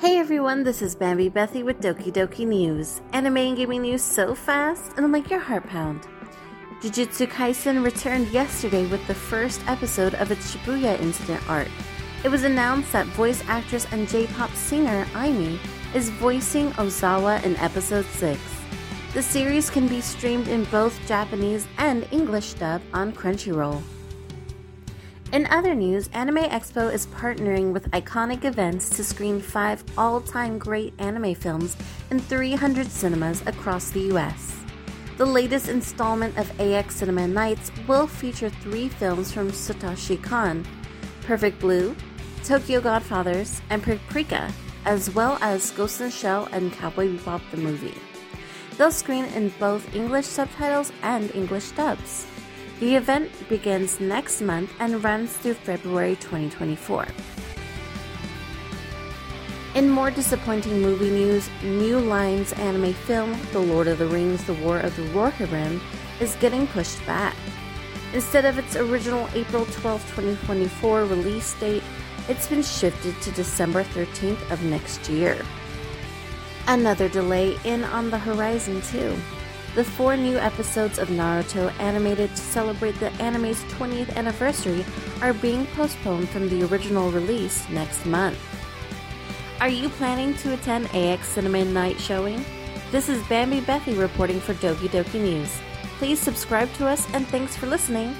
Hey everyone, this is Bambi Bethy with Doki Doki News. Anime and gaming news so fast, it'll make your heart pound. Jujutsu Kaisen returned yesterday with the first episode of its Shibuya incident arc. It was announced that voice actress and J-pop singer Aimi is voicing Ozawa in episode 6. The series can be streamed in both Japanese and English dub on Crunchyroll. In other news, Anime Expo is partnering with Iconic Events to screen five all time great anime films in 300 cinemas across the US. The latest installment of AX Cinema Nights will feature three films from Satoshi Kon Perfect Blue, Tokyo Godfathers, and Paprika, as well as Ghost in the Shell and Cowboy Bebop the movie. They'll screen in both English subtitles and English dubs. The event begins next month and runs through February 2024. In more disappointing movie news, New Line's anime film, The Lord of the Rings The War of the Rohirrim, is getting pushed back. Instead of its original April 12, 2024 release date, it's been shifted to December 13th of next year. Another delay in on the horizon, too the four new episodes of Naruto animated to celebrate the anime's 20th anniversary are being postponed from the original release next month. Are you planning to attend AX Cinema Night showing? This is Bambi Bethy reporting for Doki Doki News. Please subscribe to us and thanks for listening.